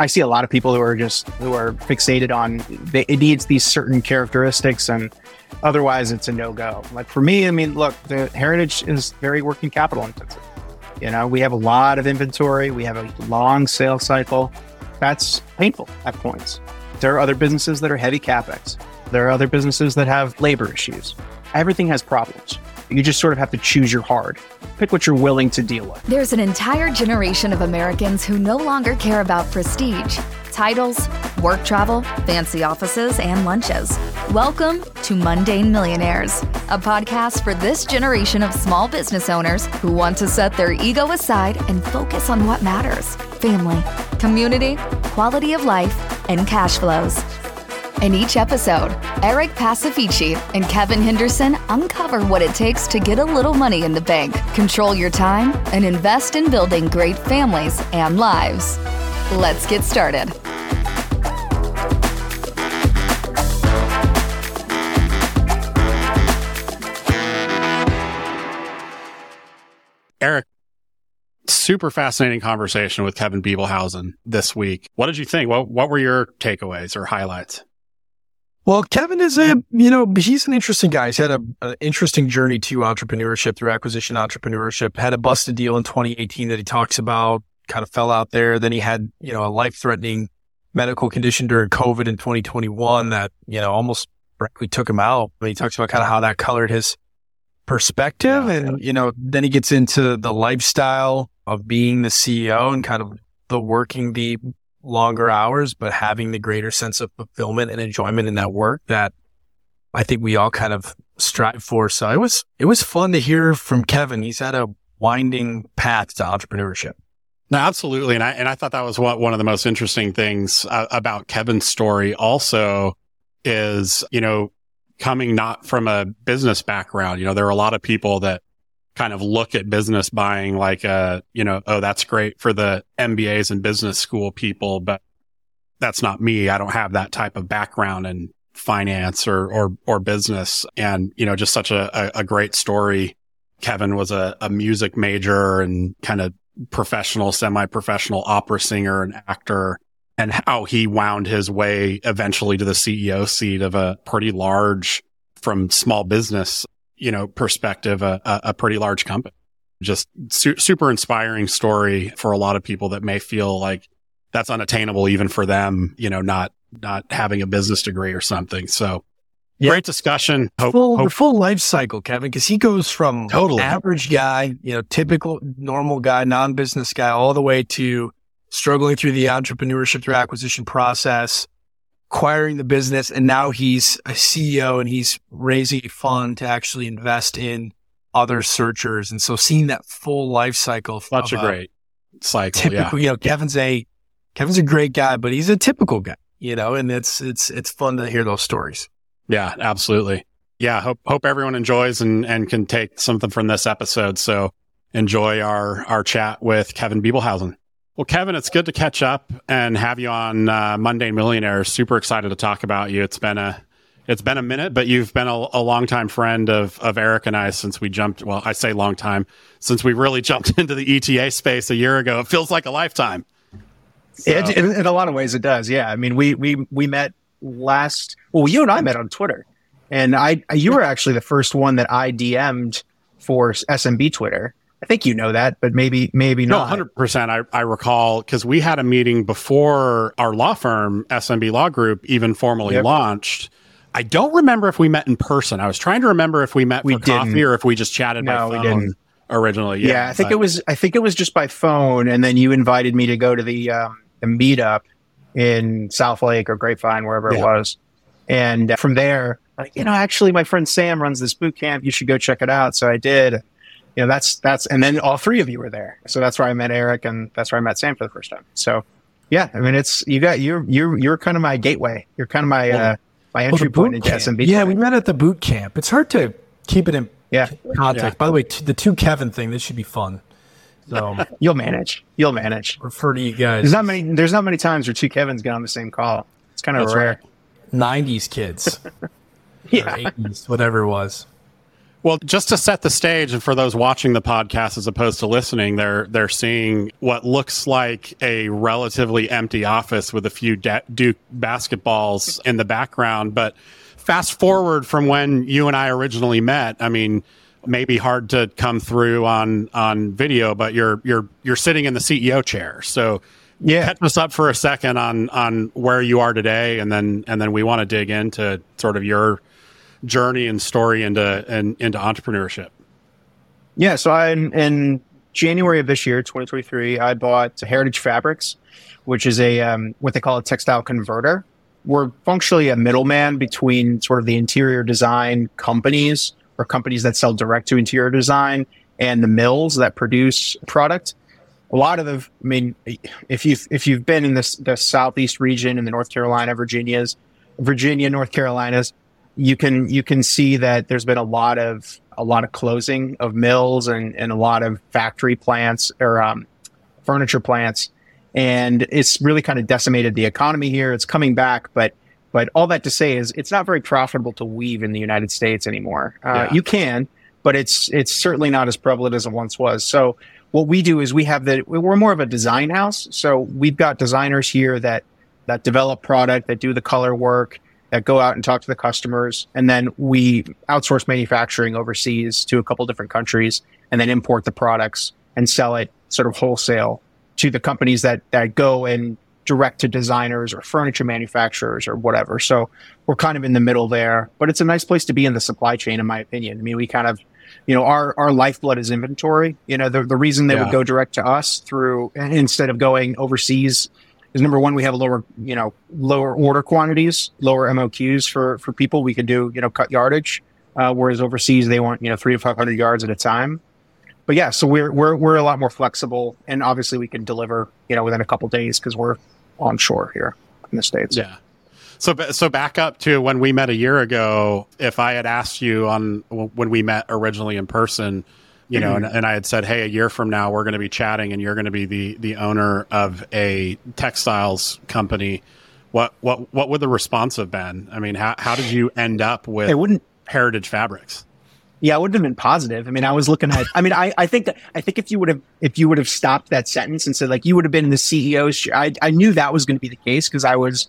I see a lot of people who are just who are fixated on they, it needs these certain characteristics and otherwise it's a no go. Like for me, I mean, look, the heritage is very working capital intensive. You know, we have a lot of inventory, we have a long sales cycle. That's painful at points. There are other businesses that are heavy capex. There are other businesses that have labor issues. Everything has problems. You just sort of have to choose your hard. Pick what you're willing to deal with. There's an entire generation of Americans who no longer care about prestige, titles, work travel, fancy offices, and lunches. Welcome to Mundane Millionaires, a podcast for this generation of small business owners who want to set their ego aside and focus on what matters family, community, quality of life, and cash flows. In each episode, Eric Pacifici and Kevin Henderson uncover what it takes to get a little money in the bank, control your time, and invest in building great families and lives. Let's get started. Eric, super fascinating conversation with Kevin Bibelhausen this week. What did you think? What, what were your takeaways or highlights? Well, Kevin is a, you know, he's an interesting guy. He's had an interesting journey to entrepreneurship through acquisition entrepreneurship. Had a busted deal in 2018 that he talks about, kind of fell out there. Then he had, you know, a life threatening medical condition during COVID in 2021 that, you know, almost frankly took him out. But he talks about kind of how that colored his perspective. And, you know, then he gets into the lifestyle of being the CEO and kind of the working the longer hours, but having the greater sense of fulfillment and enjoyment in that work that I think we all kind of strive for. So it was, it was fun to hear from Kevin. He's had a winding path to entrepreneurship. No, absolutely. And I, and I thought that was what, one of the most interesting things uh, about Kevin's story also is, you know, coming not from a business background. You know, there are a lot of people that kind of look at business buying like, uh, you know, oh, that's great for the MBAs and business school people, but that's not me. I don't have that type of background in finance or, or, or business. And, you know, just such a, a, a great story. Kevin was a, a music major and kind of professional, semi-professional opera singer and actor and how he wound his way eventually to the CEO seat of a pretty large from small business you know, perspective, a, a pretty large company. Just su- super inspiring story for a lot of people that may feel like that's unattainable even for them, you know, not, not having a business degree or something. So yeah. great discussion. Hope, full, hope. The full life cycle, Kevin, because he goes from totally average guy, you know, typical normal guy, non-business guy, all the way to struggling through the entrepreneurship through acquisition process, acquiring the business. And now he's a CEO and he's raising a fund to actually invest in other searchers. And so seeing that full life cycle. Such a uh, great cycle. Typical, yeah. you know, Kevin's a, Kevin's a great guy, but he's a typical guy, you know, and it's, it's, it's fun to hear those stories. Yeah, absolutely. Yeah. Hope, hope everyone enjoys and, and can take something from this episode. So enjoy our, our chat with Kevin Bibelhausen. Well, Kevin, it's good to catch up and have you on uh, Mundane Millionaire. Super excited to talk about you. It's been a it's been a minute, but you've been a, a longtime friend of of Eric and I since we jumped. Well, I say long time since we really jumped into the ETA space a year ago. It feels like a lifetime. So. It, in, in a lot of ways, it does. Yeah, I mean, we we we met last. Well, you and I met on Twitter, and I you were actually the first one that I DM'd for SMB Twitter I think you know that, but maybe maybe not. No, hundred percent. I I recall because we had a meeting before our law firm SMB Law Group even formally yep. launched. I don't remember if we met in person. I was trying to remember if we met we for didn't. coffee or if we just chatted no, by phone. We didn't. Originally, yeah, yeah I think but. it was. I think it was just by phone, and then you invited me to go to the um, the meetup in South Lake or Grapevine, wherever yeah. it was. And uh, from there, like, you know, actually, my friend Sam runs this boot camp. You should go check it out. So I did you know, that's, that's, and then all three of you were there. So that's where I met Eric and that's where I met Sam for the first time. So yeah, I mean, it's, you got, you're, you're, you're kind of my gateway. You're kind of my, well, uh, my entry well, point into camp. SMB. Yeah, we met at the boot camp. It's hard to keep it in yeah. context. Yeah. By the way, t- the two Kevin thing, this should be fun. So you'll manage. You'll manage. Refer to you guys. There's not many. There's not many times where two Kevins get on the same call. It's kind of rare. Right. '90s kids. yeah. '80s, whatever it was. Well, just to set the stage, and for those watching the podcast as opposed to listening, they're they're seeing what looks like a relatively empty office with a few Duke basketballs in the background. But fast forward from when you and I originally met, I mean, maybe hard to come through on on video, but you're you're you're sitting in the CEO chair. So yeah, catch us up for a second on on where you are today, and then and then we want to dig into sort of your journey and story into and into entrepreneurship. Yeah, so I in, in January of this year, 2023, I bought Heritage Fabrics, which is a um, what they call a textile converter. We're functionally a middleman between sort of the interior design companies or companies that sell direct to interior design and the mills that produce product. A lot of the, I mean, if you've if you've been in this the southeast region in the North Carolina, Virginia's, Virginia, North Carolinas, you can you can see that there's been a lot of a lot of closing of mills and, and a lot of factory plants or um, furniture plants, and it's really kind of decimated the economy here. It's coming back, but but all that to say is it's not very profitable to weave in the United States anymore. Uh, yeah. You can, but it's it's certainly not as prevalent as it once was. So what we do is we have the we're more of a design house. So we've got designers here that that develop product, that do the color work, that go out and talk to the customers, and then we outsource manufacturing overseas to a couple different countries, and then import the products and sell it sort of wholesale to the companies that that go and direct to designers or furniture manufacturers or whatever. So we're kind of in the middle there, but it's a nice place to be in the supply chain, in my opinion. I mean, we kind of, you know, our, our lifeblood is inventory. You know, the, the reason they yeah. would go direct to us through instead of going overseas is number one, we have lower, you know, lower order quantities, lower MOQs for, for people. We could do, you know, cut yardage. Uh, whereas overseas, they want, you know, three to 500 yards at a time but yeah, so we're we're we're a lot more flexible, and obviously we can deliver, you know, within a couple days because we're onshore here in the states. Yeah. So, so back up to when we met a year ago. If I had asked you on when we met originally in person, you know, and, mm-hmm. and I had said, "Hey, a year from now, we're going to be chatting, and you're going to be the the owner of a textiles company," what what what would the response have been? I mean, how how did you end up with it wouldn't Heritage Fabrics? Yeah, it wouldn't have been positive. I mean, I was looking at. I mean, I, I think that I think if you would have if you would have stopped that sentence and said like you would have been in the CEO's, I I knew that was going to be the case because I was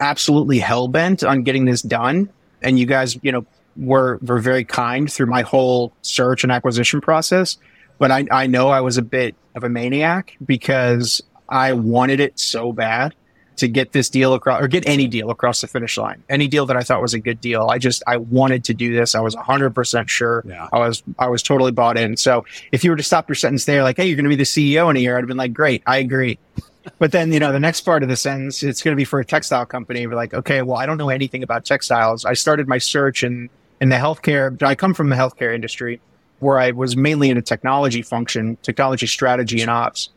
absolutely hell bent on getting this done, and you guys, you know, were were very kind through my whole search and acquisition process. But I I know I was a bit of a maniac because I wanted it so bad to get this deal across or get any deal across the finish line. Any deal that I thought was a good deal. I just I wanted to do this. I was 100% sure. Yeah. I was I was totally bought in. So if you were to stop your sentence there like hey, you're going to be the CEO in a year, I'd have been like, "Great, I agree." but then, you know, the next part of the sentence, it's going to be for a textile company. We're like, "Okay, well, I don't know anything about textiles. I started my search in in the healthcare. I come from the healthcare industry where I was mainly in a technology function, technology strategy and ops.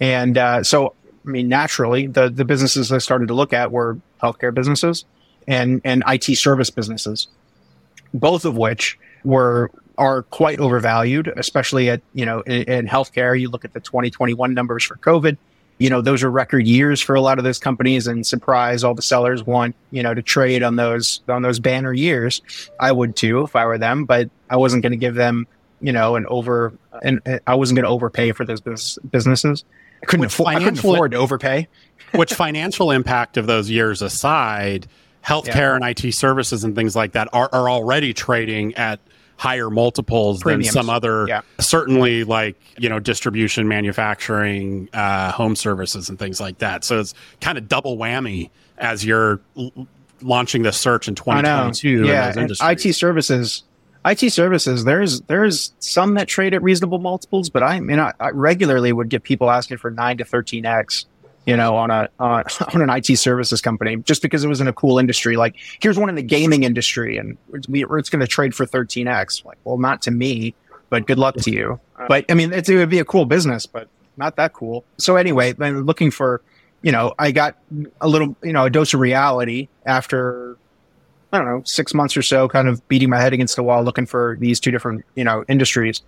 And uh, so I mean, naturally, the, the businesses I started to look at were healthcare businesses and, and IT service businesses, both of which were are quite overvalued, especially at, you know, in, in healthcare. You look at the 2021 numbers for COVID, you know, those are record years for a lot of those companies and surprise all the sellers want, you know, to trade on those, on those banner years. I would too if I were them, but I wasn't going to give them, you know, an over, and I wasn't going to overpay for those business, businesses. I couldn't, afford, I couldn't afford to overpay. which financial impact of those years aside, healthcare yeah. and IT services and things like that are, are already trading at higher multiples Premiums. than some other yeah. certainly like you know distribution manufacturing uh, home services and things like that so it's kind of double whammy as you're l- launching the search in 2022 yeah it services IT services, there's there's some that trade at reasonable multiples, but I, mean, I, I regularly would get people asking for nine to thirteen x, you know, on a on, uh, on an IT services company just because it was in a cool industry. Like here's one in the gaming industry, and it's, it's going to trade for thirteen x. Like, well, not to me, but good luck to you. Uh-huh. But I mean, it would be a cool business, but not that cool. So anyway, I'm looking for, you know, I got a little, you know, a dose of reality after I don't know, six months or so, kind of beating my head against the wall, looking for these two different, you know, industries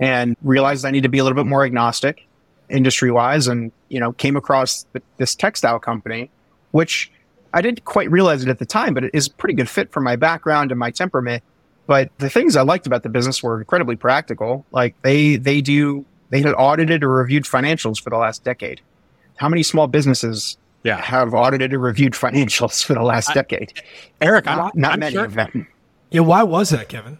and realized I need to be a little bit more agnostic industry wise. And, you know, came across this textile company, which I didn't quite realize it at the time, but it is a pretty good fit for my background and my temperament. But the things I liked about the business were incredibly practical. Like they they do they had audited or reviewed financials for the last decade. How many small businesses Yeah. have audited or reviewed financials for the last I- decade? Eric, I'm, Not, not I'm many sure- of them. Yeah, why was that, Kevin?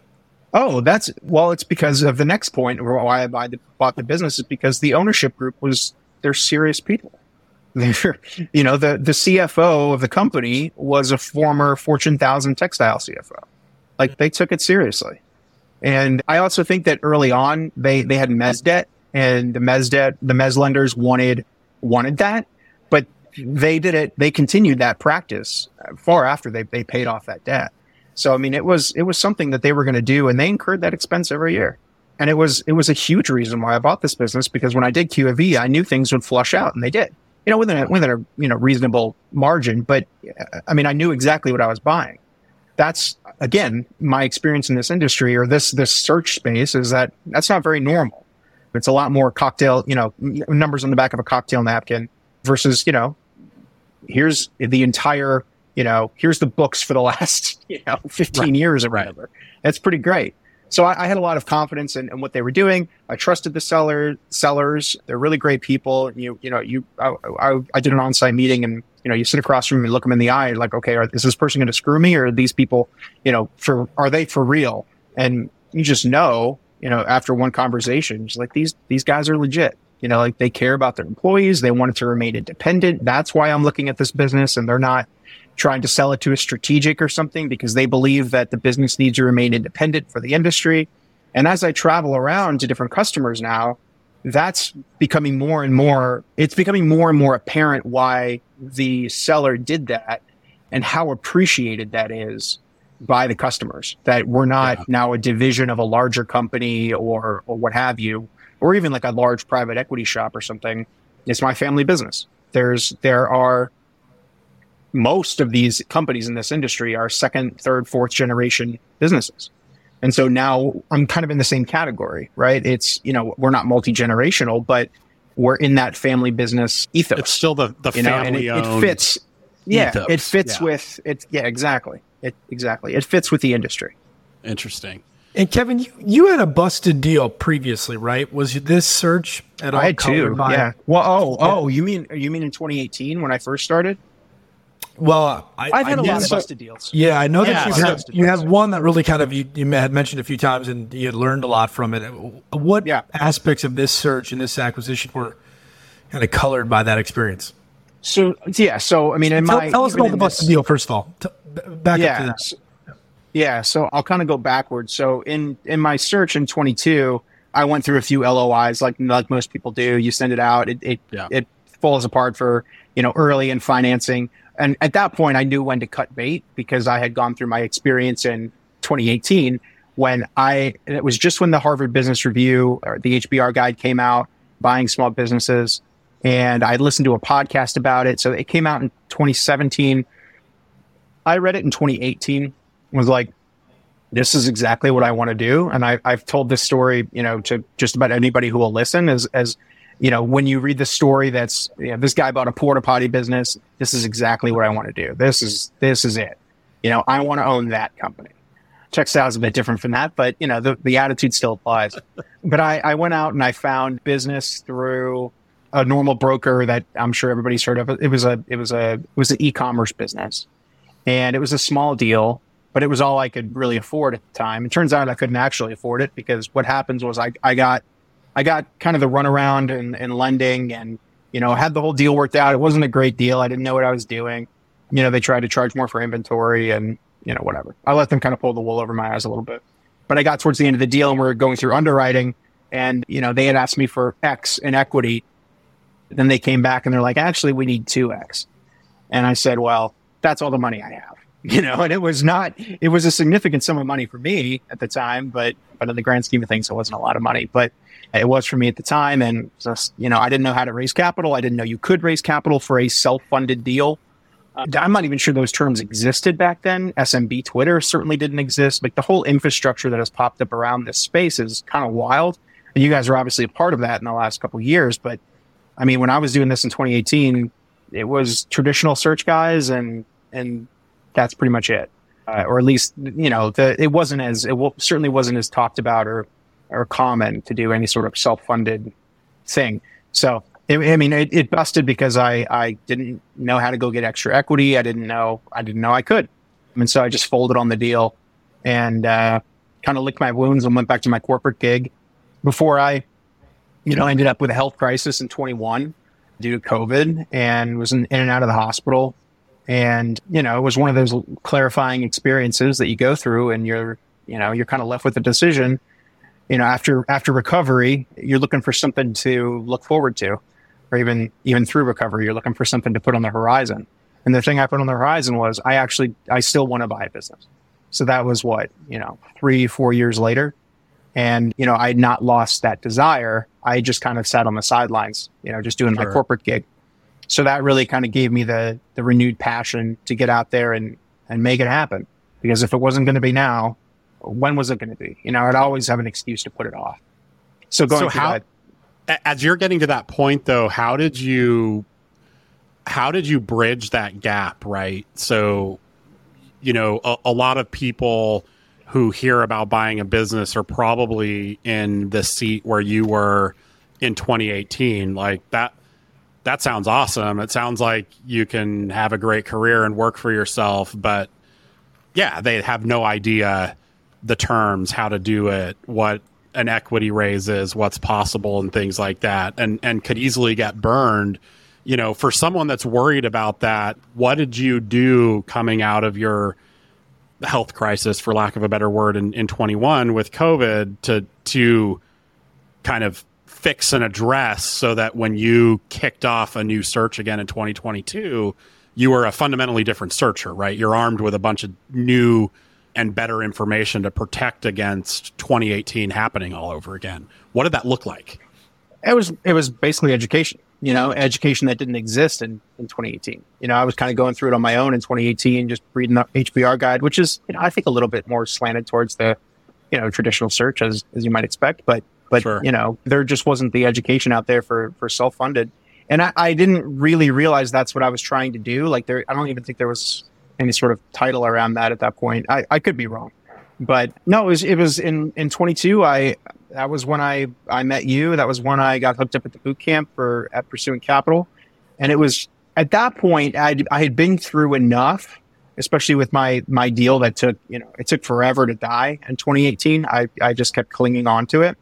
Oh, that's well. It's because of the next point why I bought the business is because the ownership group was they're serious people. They're you know the the CFO of the company was a former Fortune thousand textile CFO. Like they took it seriously, and I also think that early on they they had mez debt, and the mez debt the mez lenders wanted wanted that, but they did it. They continued that practice far after they they paid off that debt. So I mean, it was it was something that they were going to do, and they incurred that expense every year. And it was it was a huge reason why I bought this business because when I did QAV, I knew things would flush out, and they did. You know, within a, within a you know reasonable margin, but uh, I mean, I knew exactly what I was buying. That's again my experience in this industry or this this search space is that that's not very normal. It's a lot more cocktail, you know, numbers on the back of a cocktail napkin versus you know, here's the entire you know, here's the books for the last, you know, 15 years or Right. whatever. That's pretty great. So I, I had a lot of confidence in, in what they were doing. I trusted the seller sellers. They're really great people. You, you know, you, I, I, I did an on-site meeting and, you know, you sit across from them and look them in the eye, like, okay, are, is this person going to screw me or are these people, you know, for, are they for real? And you just know, you know, after one conversation, it's like these, these guys are legit. You know, like they care about their employees. They want it to remain independent. That's why I'm looking at this business and they're not, trying to sell it to a strategic or something because they believe that the business needs to remain independent for the industry. And as I travel around to different customers now, that's becoming more and more, it's becoming more and more apparent why the seller did that and how appreciated that is by the customers that we're not Yeah. now a division of a larger company or, or what have you, or even like a large private equity shop or something. It's my family business. There's, there are, most of these companies in this industry are second, third, fourth generation businesses. And so now I'm kind of in the same category, right? It's, you know, we're not multi generational, but we're in that family business ethos. It's still the, the you know, family it, it fits. Yeah, ethos. it fits Yeah. with it. Yeah, exactly. It exactly. It fits with the industry. Interesting. And Kevin, you, you had a busted deal previously, right? Was this search at all I had two. by- Yeah. Well, oh, oh, you mean you mean in 2018 when I first started? Well, I, I've had I a lot of that- busted deals. Yeah, I know Yeah, that you so- had you had one that really kind of you, you had mentioned a few times, and you had learned a lot from it. What Yeah. aspects of this search and this acquisition were kind of colored by that experience? So yeah, so I mean, in Tell, my tell us about in the this- busted deal first of all. T- b- back up to yeah. that. So, yeah. So I'll kind of go backwards. So in, in my search in 22, I went through a few LOIs like, like most people do. You send it out. It, it, Yeah. it falls apart for, you know, early in financing. And at that point, I knew when to cut bait because I had gone through my experience in 2018 when I, it was just when the Harvard Business Review or the HBR guide came out, buying small businesses. And I listened to a podcast about it. So it came out in 2017. I read it in 2018, was like, this is exactly what I want to do. And I, I've told this story, you know, to just about anybody who will listen as, as, you know, when you read the story that's, you know, this guy bought a porta potty business. This is exactly what I want to do. This is, this is it. You know, I want to own that company. Textile is a bit different from that, but you know, the, the attitude still applies. but I, I went out and I found business through a normal broker that I'm sure everybody's heard of. It was a, it was a, it was an e-commerce business and it was a small deal, but it was all I could really afford at the time. It turns out I couldn't actually afford it because what happens was I, I got, I got kind of the runaround and, and lending and, you know, had the whole deal worked out. It wasn't a great deal. I didn't know what I was doing. You know, they tried to charge more for inventory and, you know, whatever. I let them kind of pull the wool over my eyes a little bit. But I got towards the end of the deal and we are going through underwriting and, you know, they had asked me for X in equity. Then they came back and they're like, actually, we need 2X. And I said, well, that's all the money I have. You know, and it was not, it was a significant sum of money for me at the time, but, but in the grand scheme of things, it wasn't a lot of money, but it was for me at the time. And just, you know, I didn't know how to raise capital. I didn't know you could raise capital for a self-funded deal. Uh, I'm not even sure those terms existed back then. SMB Twitter certainly didn't exist. Like the whole infrastructure that has popped up around this space is kind of wild. And you guys are obviously a part of that in the last couple years. But I mean, when I was doing this in 2018, it was traditional search guys and, and that's pretty much it. uh, or at least you know the it wasn't as it w- certainly wasn't as talked about or or common to do any sort of self funded thing. So it, I mean, it, it busted because I I didn't know how to go get extra equity. I didn't know I didn't know I could, and so I just folded on the deal and uh, kind of licked my wounds and went back to my corporate gig before I, you know, ended up with a health crisis in 21 due to COVID and was in, in and out of the hospital. And, you know, it was one of those clarifying experiences that you go through and you're, you know, you're kind of left with a decision. You know, after after recovery, you're looking for something to look forward to, or even even through recovery, you're looking for something to put on the horizon. And the thing I put on the horizon was I actually I still want to buy a business. So that was what, you know, three, four years later. And, you know, I had not lost that desire. I just kind of sat on the sidelines, you know, just doing sure. my corporate gig. So that really kind of gave me the, the renewed passion to get out there and, and make it happen. Because if it wasn't going to be now, when was it going to be? You know, I'd always have an excuse to put it off. So going so how, that, as you're getting to that point though, how did you, how did you bridge that gap? Right. So you know, a, a lot of people who hear about buying a business are probably in the seat where you were in 2018. Like that, that sounds awesome. It sounds like you can have a great career and work for yourself, but yeah, they have no idea the terms, how to do it, what an equity raise is, what's possible, and things like that, and and could easily get burned you know, for someone that's worried about that, what did you do coming out of your health crisis, for lack of a better word, in, in 21 with COVID to to kind of fix and address so that when you kicked off a new search again in 2022, you were a fundamentally different searcher, right? You're armed with a bunch of new and better information to protect against 2018 happening all over again. What did that look like? It was it was basically education you know, education that didn't exist in, in 2018. You know, I was kind of going through it on my own in 2018, just reading the HBR guide, which is, you know, I think a little bit more slanted towards the, you know, traditional search as, as you might expect. But, but, sure. you know, there just wasn't the education out there for, for self-funded. And I, I didn't really realize that's what I was trying to do. Like there, I don't even think there was any sort of title around that at that point. I, I could be wrong, but no, it was, it was in, in 22. I, that was when I, I met you. That was when I got hooked up at the boot camp for at Pursuing Capital. And it was at that point i I had been through enough, especially with my, my deal that took, you know, it took forever to die in 2018. I, I just kept clinging on to it.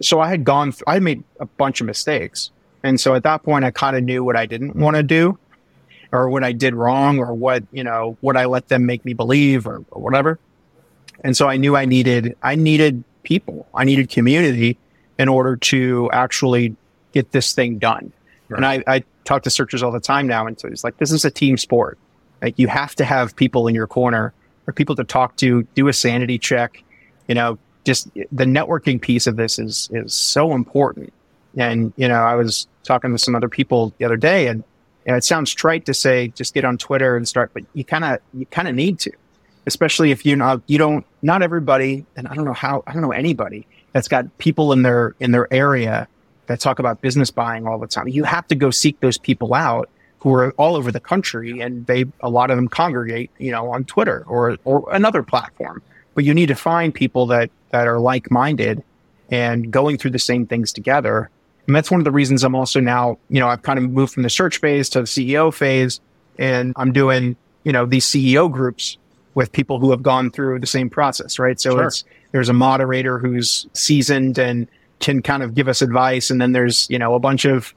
So I had gone, th- I made a bunch of mistakes. And so at that point, I kind of knew what I didn't want to do or what I did wrong or what, you know, what I let them make me believe or, or whatever. And so I knew I needed, I needed people. I needed community in order to actually get this thing done. Right. And I, I talk to searchers all the time now, and so it's like this is a team sport. Like you have to have people in your corner or people to talk to, do a sanity check. You know, just the networking piece of this is is so important. And you know, I was talking to some other people the other day, and you it sounds trite to say just get on Twitter and start, but you kind of you kind of need to especially if you know you don't not everybody and i don't know how i don't know anybody that's got people in their in their area that talk about business buying all the time. You have to go seek those people out who are all over the country and they a lot of them congregate you know on twitter or or another platform. But you need to find people that that are like-minded and going through the same things together and that's one of the reasons i'm also now you know i've kind of moved from the search phase to the ceo phase and i'm doing you know these ceo groups with people who have gone through the same process, right? So sure. it's there's a moderator who's seasoned and can kind of give us advice, and then there's you know a bunch of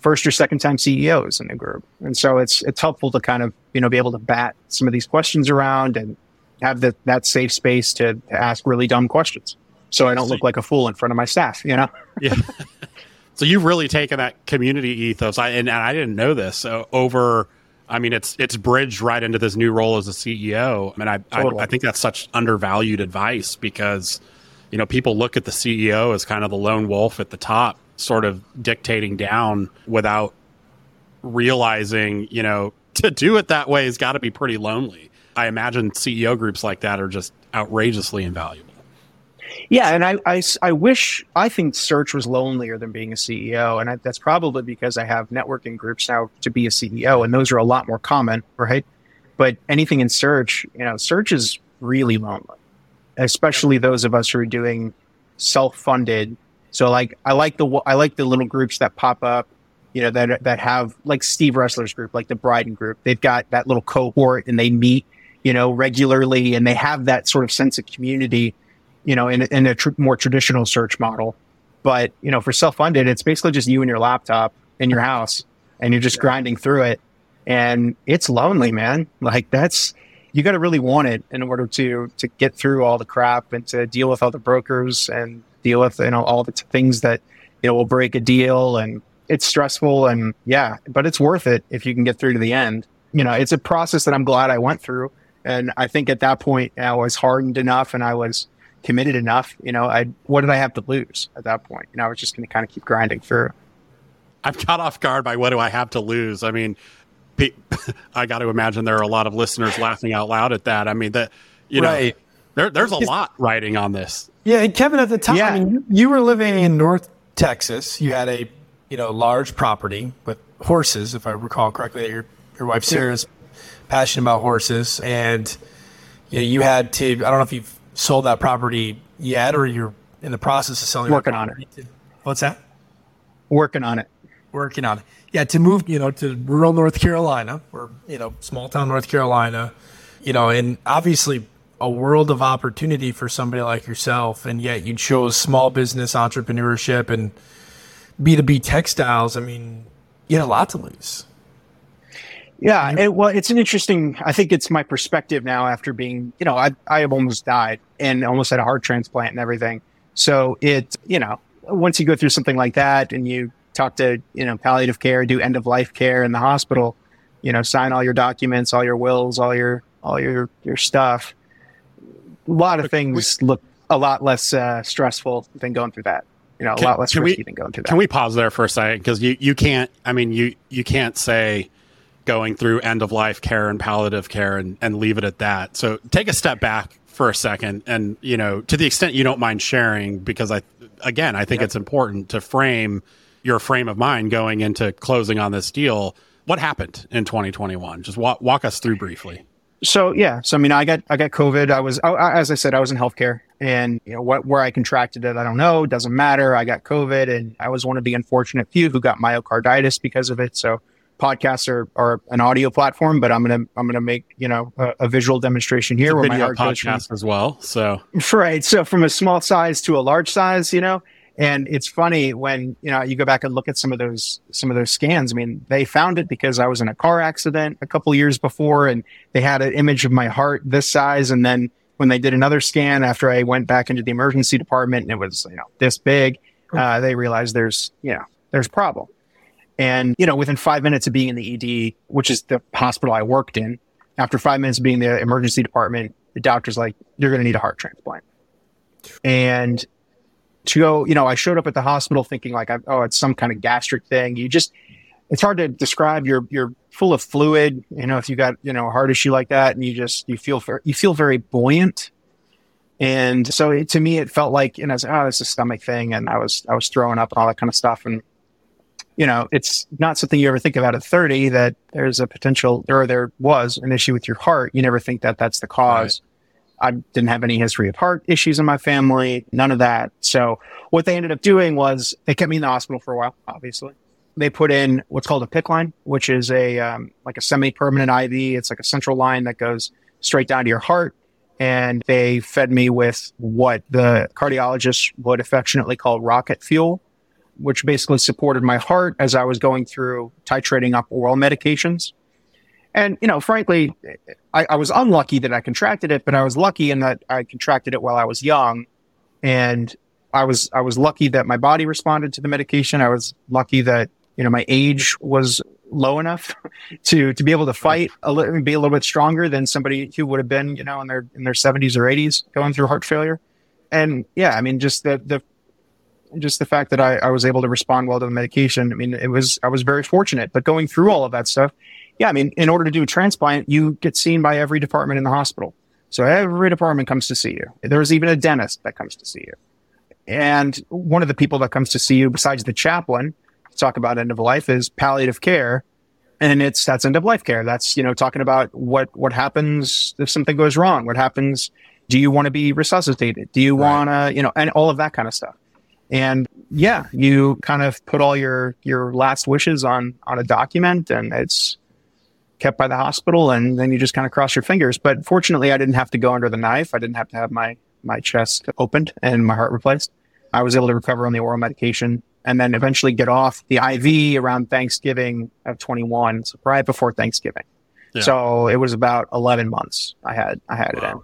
first or second time CEOs in the group, and so it's it's helpful to kind of you know be able to bat some of these questions around and have the, that safe space to, to ask really dumb questions, so I don't look like a fool in front of my staff, you know? yeah. So you've really taken that community ethos, I, and, and I didn't know this uh, over I mean, it's it's bridged right into this new role as a CEO. I mean, I, totally. I, I think that's such undervalued advice because you know people look at the CEO as kind of the lone wolf at the top, sort of dictating down without realizing, you know, to do it that way has got to be pretty lonely. I imagine CEO groups like that are just outrageously invaluable. Yeah, and I, I, I wish I think search was lonelier than being a CEO, and I, that's probably because I have networking groups now to be a CEO, and those are a lot more common, right? But anything in search, you know, search is really lonely, especially those of us who are doing self-funded. So like, I like the I like the little groups that pop up, you know, that that have like Steve Wrestler's group, like the Bryden group. They've got that little cohort, and they meet, you know, regularly, and they have that sort of sense of community, you know, in in a tr- more traditional search model. But you know, for self-funded, it's basically just you and your laptop in your house, and you're just grinding through it, and it's lonely, man. Like that's you got to really want it in order to to get through all the crap and to deal with all the brokers and deal with you know all the t- things that you know will break a deal and it's stressful and yeah, but it's worth it if you can get through to the end. You know, it's a process that I'm glad I went through, and I think at that point I was hardened enough and I was committed enough. You know, I what did I have to lose at that point? You know, I was just going to kind of keep grinding through. I'm caught off guard by what do I have to lose? I mean, I got to imagine there are a lot of listeners laughing out loud at that. I mean, that you know, there, there's a lot writing on this. Yeah, and Kevin, at the time, yeah. I mean, you, you were living in North Texas. You had a you know large property with horses, if I recall correctly. Your your wife Sarah's passionate about horses, and you, know, you had to. I don't know if you've sold that property yet, or you're in the process of selling. Working on it. What's that? Working on it. Working on it yeah, to move, you know, to rural North Carolina or, you know, small town North Carolina, you know, and obviously a world of opportunity for somebody like yourself. And yet you chose small business entrepreneurship and B2B textiles. I mean, you had a lot to lose. Yeah, it, well, it's an interesting. I think it's my perspective now after being, you know, I I have almost died and almost had a heart transplant and everything. So it, you know, once you go through something like that and you talk to you know palliative care, do end of life care in the hospital, you know, sign all your documents, all your wills, all your all your your stuff. A lot of things look a lot less uh, stressful than going through that. You know, a can, lot less risky we, than going through that. Can we pause there for a second? Because you you can't. I mean, you you can't say going through end of life care and palliative care and, and leave it at that. So take a step back for a second and you know to the extent you don't mind sharing because i again i think yep. it's important to frame your frame of mind going into closing on this deal. What happened in 2021? Just walk, walk us through briefly. So yeah, so I mean, I got I got COVID. I was as I said, I was in healthcare, and you know what where I contracted it, I don't know. Doesn't matter. I got COVID, and I was one of the unfortunate few who got myocarditis because of it. So podcasts are, are an audio platform, but I'm gonna I'm gonna make you know a, a visual demonstration here where my heart podcast as well. So right, so from a small size to a large size, you know, and it's funny when, you know, you go back and look at some of those, some of those scans. I mean, they found it because I was in a car accident a couple years before and they had an image of my heart this size. And then when they did another scan after I went back into the emergency department and it was, you know, this big, uh, they realized there's, you know, there's a problem. And, you know, within five minutes of being in the ED, which is the hospital I worked in, after five minutes of being in the emergency department, the doctor's like, you're going to need a heart transplant. And to go, you know, I showed up at the hospital thinking like, oh, it's some kind of gastric thing. You just, it's hard to describe. You're, you're full of fluid. You know, if you got, you know, a heart issue like that and you just, you feel, you feel very buoyant. And so it, to me, it felt like, you know, was, oh, ah, it's a stomach thing. And I was, I was throwing up and all that kind of stuff. And, you know, it's not something you ever think about at 30 that there's a potential or there was an issue with your heart. You never think that that's the cause. Right. I didn't have any history of heart issues in my family, none of that. So what they ended up doing was they kept me in the hospital for a while, obviously. They put in what's called a PICC line, which is a um, like a semi-permanent IV. It's like a central line that goes straight down to your heart. And they fed me with what the cardiologists would affectionately call rocket fuel, which basically supported my heart as I was going through titrating up oral medications. And, you know, frankly, I, I, was unlucky that I contracted it, but I was lucky in that I contracted it while I was young. And I was, I was lucky that my body responded to the medication. I was lucky that, you know, my age was low enough to, to be able to fight a little, be a little bit stronger than somebody who would have been, you know, in their, in their seventies or eighties going through heart failure. And yeah, I mean, just the, the, just the fact that I, I was able to respond well to the medication. I mean, it was, I was very fortunate, but going through all of that stuff, yeah, I mean, in order to do a transplant, you get seen by every department in the hospital. So every department comes to see you. There's even a dentist that comes to see you. And one of the people that comes to see you, besides the chaplain, to talk about end of life, is palliative care, and it's that's end of life care. That's you know talking about what what happens if something goes wrong. What happens? Do you want to be resuscitated? Do you Right. want to you know and all of that kind of stuff. And yeah, you kind of put all your your last wishes on on a document, and it's kept by the hospital, and then you just kind of cross your fingers. But fortunately, I didn't have to go under the knife. I didn't have to have my my chest opened and my heart replaced. I was able to recover on the oral medication and then eventually get off the IV around Thanksgiving of 21, so right before Thanksgiving. Yeah. So it was about 11 months I had I had it in.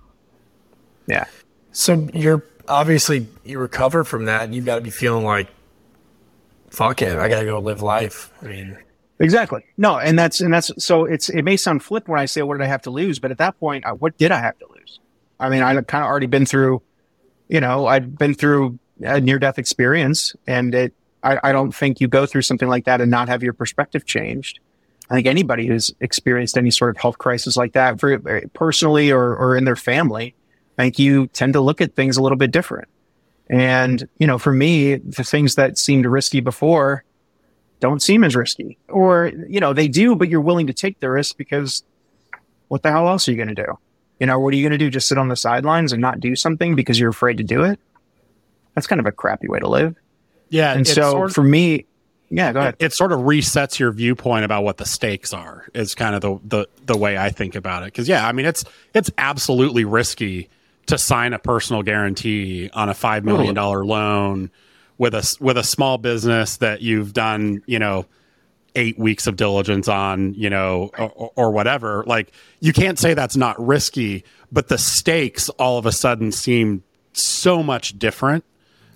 Yeah. So you're obviously you recover from that, and you've got to be feeling like, fuck it, I got to go live life. I mean, Exactly. No, and that's and that's so it's it may sound flip when I say what did I have to lose, but at that point, I, what did I have to lose? I mean, I kind of already been through, you know, I'd been through a near death experience, and it. I, I don't think you go through something like that and not have your perspective changed. I think anybody who's experienced any sort of health crisis like that, for eh, personally or or in their family, I think you tend to look at things a little bit different. And you know, for me, the things that seemed risky before don't seem as risky. Or, you know, they do, but you're willing to take the risk because what the hell else are you going to do? You know, what are you going to do? Just sit on the sidelines and not do something because you're afraid to do it? That's kind of a crappy way to live. Yeah. And so sort of- for me, yeah, go ahead. it sort of resets your viewpoint about what the stakes are is kind of the the, the way I think about it. Because yeah, I mean it's it's absolutely risky to sign a personal guarantee on a five million dollar loan with a with a small business that you've done you know eight weeks of diligence on you know or, or whatever. Like you can't say that's not risky, but the stakes all of a sudden seem so much different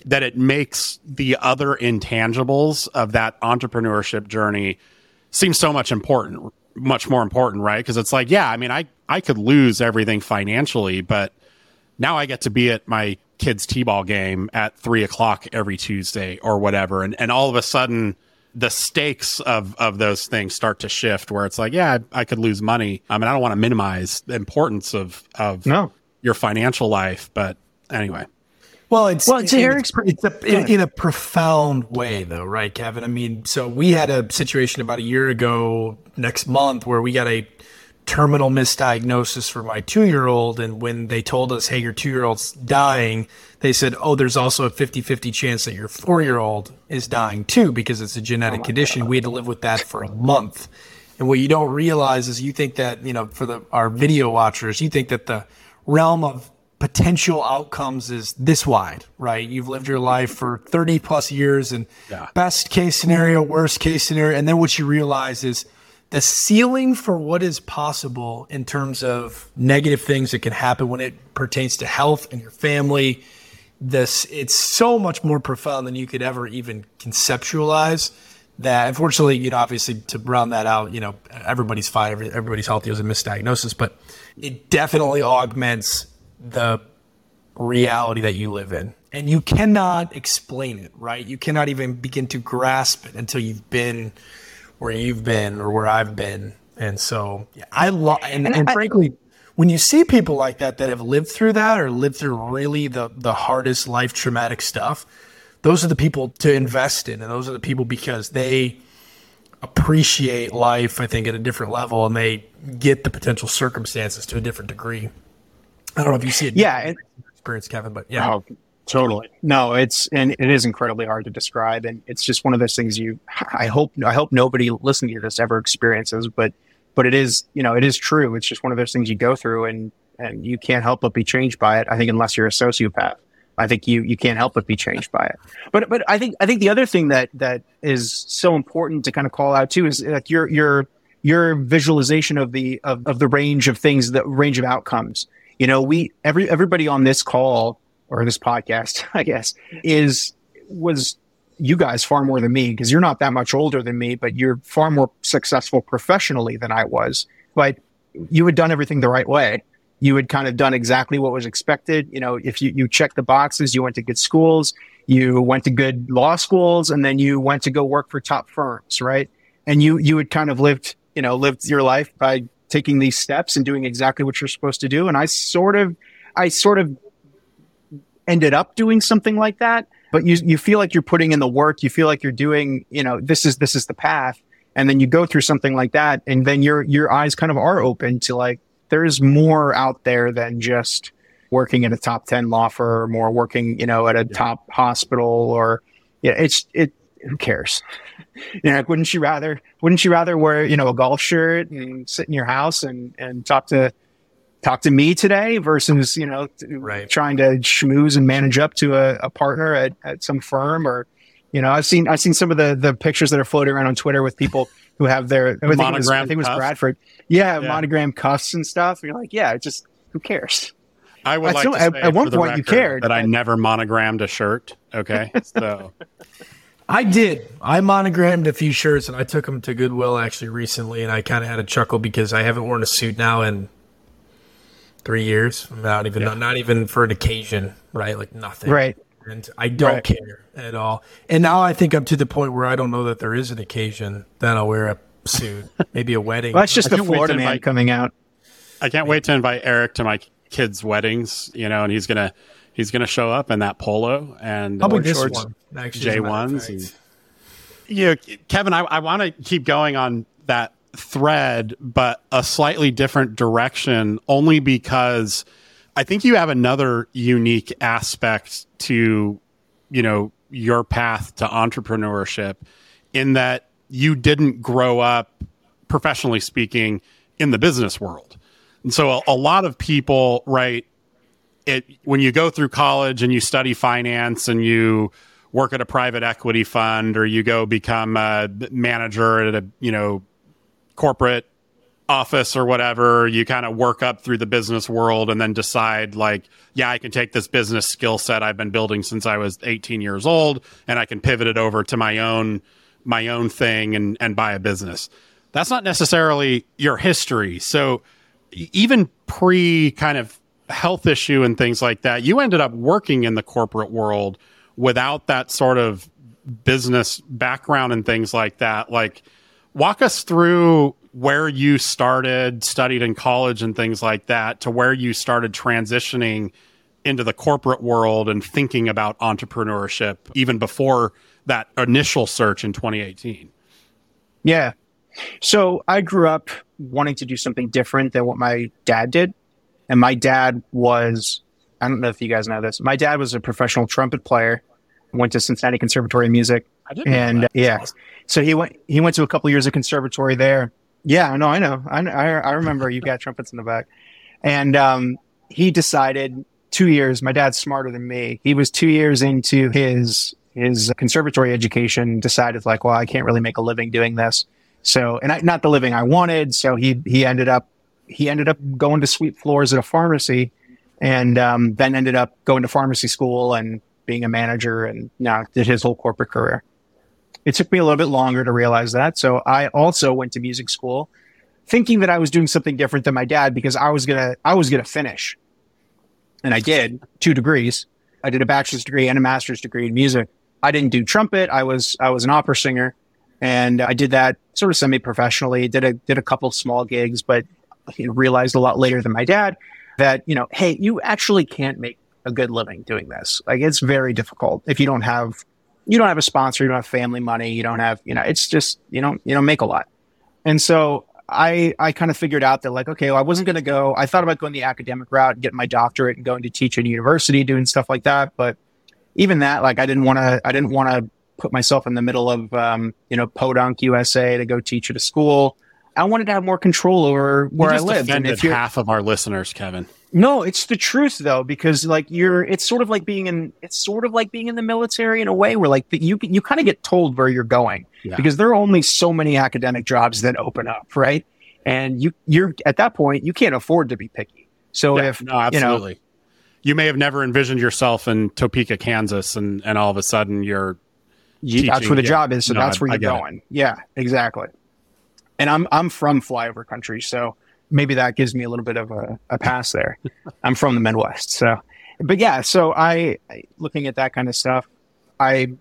that it makes the other intangibles of that entrepreneurship journey seem so much important, much more important, right? Because it's like, yeah, I mean, I I could lose everything financially, but now I get to be at my kid's t-ball game at three o'clock every Tuesday or whatever, and and all of a sudden the stakes of of those things start to shift where it's like, yeah, I, I could lose money. I mean, I don't want to minimize the importance of of No. your financial life, but anyway. Well, it's Well, to Eric's- it's, it's a, in, in a profound way, though, right, Kevin? I mean, so we had a situation about a year ago next month where we got a terminal misdiagnosis for my two year old. And when they told us, hey, your two year old's dying, they said, oh, there's also a 50 50 chance that your four year old is dying too because it's a genetic oh, condition. We had to live with that for a month. And what you don't realize is you think that, you know, for the our video watchers, you think that the realm of potential outcomes is this wide, right? You've lived your life for 30 plus years and Yeah. best case scenario, worst case scenario. And then what you realize is the ceiling for what is possible in terms of negative things that can happen when it pertains to health and your family. This it's so much more profound than you could ever even conceptualize. That unfortunately, you know, obviously to round that out, you know, everybody's fine, everybody's healthy as a misdiagnosis, but it definitely augments the reality that you live in. And you cannot explain it, right? You cannot even begin to grasp it until you've been where you've been or where I've been. And so yeah, I love, and, and frankly, when you see people like that that have lived through that or lived through really the, the hardest life traumatic stuff, those are the people to invest in. And those are the people because they appreciate life, I think, at a different level and they get the potential circumstances to a different degree. I don't know if you see it. Yeah, and- experience, Kevin, but yeah. Oh, totally. No, it's and it is incredibly hard to describe, and it's just one of those things you. I hope I hope nobody listening to this ever experiences, but but it is you know it is true. It's just one of those things you go through, and and you can't help but be changed by it. I think unless you're a sociopath, I think you you can't help but be changed by it. But but I think I think the other thing that that is so important to kind of call out too is like your your your visualization of the of, of the range of things, the range of outcomes. You know, we every everybody on this call or this podcast, I guess, is was you guys far more than me because you're not that much older than me, but you're far more successful professionally than I was. But you had done everything the right way. You had kind of done exactly what was expected. You know, if you, you checked the boxes, you went to good schools, you went to good law schools, and then you went to go work for top firms, right? And you you had kind of lived, you know, lived your life by taking these steps and doing exactly what you're supposed to do. And I sort of I sort of ended up doing something like that but you you feel like you're putting in the work you feel like you're doing you know this is this is the path And then you go through something like that, and then your your eyes kind of are open to like there's more out there than just working at a top 10 law firm or working, you know, at a yeah. top hospital or yeah, it's it who cares? you know, like, wouldn't you rather wouldn't you rather wear, you know, a golf shirt and sit in your house and and talk to talk to me today versus, you know, right. trying to schmooze and manage up to a, a partner at, at some firm or you know, I've seen I've seen some of the the pictures that are floating around on Twitter with people who have their I think, it was, I think it was Bradford. Yeah, yeah, monogram cuffs and stuff. And you're like, yeah, it just who cares? I would I like still, to say at, at one point you cared that I never monogrammed a shirt. Okay, so I did. I monogrammed a few shirts and I took them to Goodwill actually recently, and I kind of had a chuckle because I haven't worn a suit now in three years. Not even yeah. not even for an occasion, right? Like nothing, right? And I don't right. care at all. And now I think I'm to the point where I don't know that there is an occasion that I'll wear a suit, maybe a wedding. well, that's just the Florida man invite, coming out. I can't wait to invite Eric to my kids' weddings, you know, and he's gonna he's gonna show up in that polo and How uh, about shorts, one, J ones. You know, Kevin, I, I want to keep going on that thread, but a slightly different direction, only because I think you have another unique aspect to, you know, your path to entrepreneurship in that you didn't grow up professionally speaking in the business world. And so a, a lot of people, right, it when you go through college and you study finance and you work at a private equity fund or you go become a manager at a, you know, corporate office or whatever, you kind of work up through the business world and then decide like, yeah, I can take this business skill set I've been building since I was 18 years old and I can pivot it over to my own my own thing and and buy a business. That's not necessarily your history. So even pre kind of health issue and things like that, you ended up working in the corporate world without that sort of business background and things like that. Like, walk us through where you started, studied in college and things like that, to where you started transitioning into the corporate world and thinking about entrepreneurship even before that initial search in 2018. Yeah. So I grew up wanting to do something different than what my dad did. And my dad was, I don't know if you guys know this, my dad was a professional trumpet player, went to Cincinnati Conservatory of Music. and yeah, awesome. so he went, he went to a couple years of conservatory there. Yeah, no, I know. I, I, I remember you've got trumpets in the back. And um, he decided two years, my dad's smarter than me. He was two years into his his conservatory education, decided like, well, I can't really make a living doing this. So, and I, not the living I wanted. So he, he ended up, he ended up going to sweep floors at a pharmacy and, um, then ended up going to pharmacy school and being a manager and now did his whole corporate career. It took me a little bit longer to realize that. So I also went to music school thinking that I was doing something different than my dad because I was going to, I was going to finish. And I did two degrees. I did a bachelor's degree and a master's degree in music. I didn't do trumpet. I was, I was an opera singer and I did that sort of semi-professionally. Did a did a couple small gigs, but realized a lot later than my dad that you know, hey, you actually can't make a good living doing this. Like it's very difficult if you don't have you don't have a sponsor, you don't have family money, you don't have you know, it's just you don't you don't make a lot. And so I I kind of figured out that like okay, well, I wasn't going to go. I thought about going the academic route, and getting my doctorate, and going to teach at a university, doing stuff like that. But even that, like I didn't want to. I didn't want to put myself in the middle of, um, you know, Podunk USA to go teach at a school. I wanted to have more control over where I live. And if you're half of our listeners, Kevin. No, it's the truth though, because like you're, it's sort of like being in, it's sort of like being in the military in a way where like you, you kind of get told where you're going yeah. because there are only so many academic jobs that open up, right? And you, you're at that point, you can't afford to be picky. So yeah, if, no, absolutely. You, know, you may have never envisioned yourself in Topeka, Kansas, and, and all of a sudden you're you, that's where the yeah. job is. So no, that's where you're going. It. Yeah, exactly. And I'm I'm from flyover country, so maybe that gives me a little bit of a, a pass there. I'm from the Midwest, so but yeah. So I, I looking at that kind of stuff, I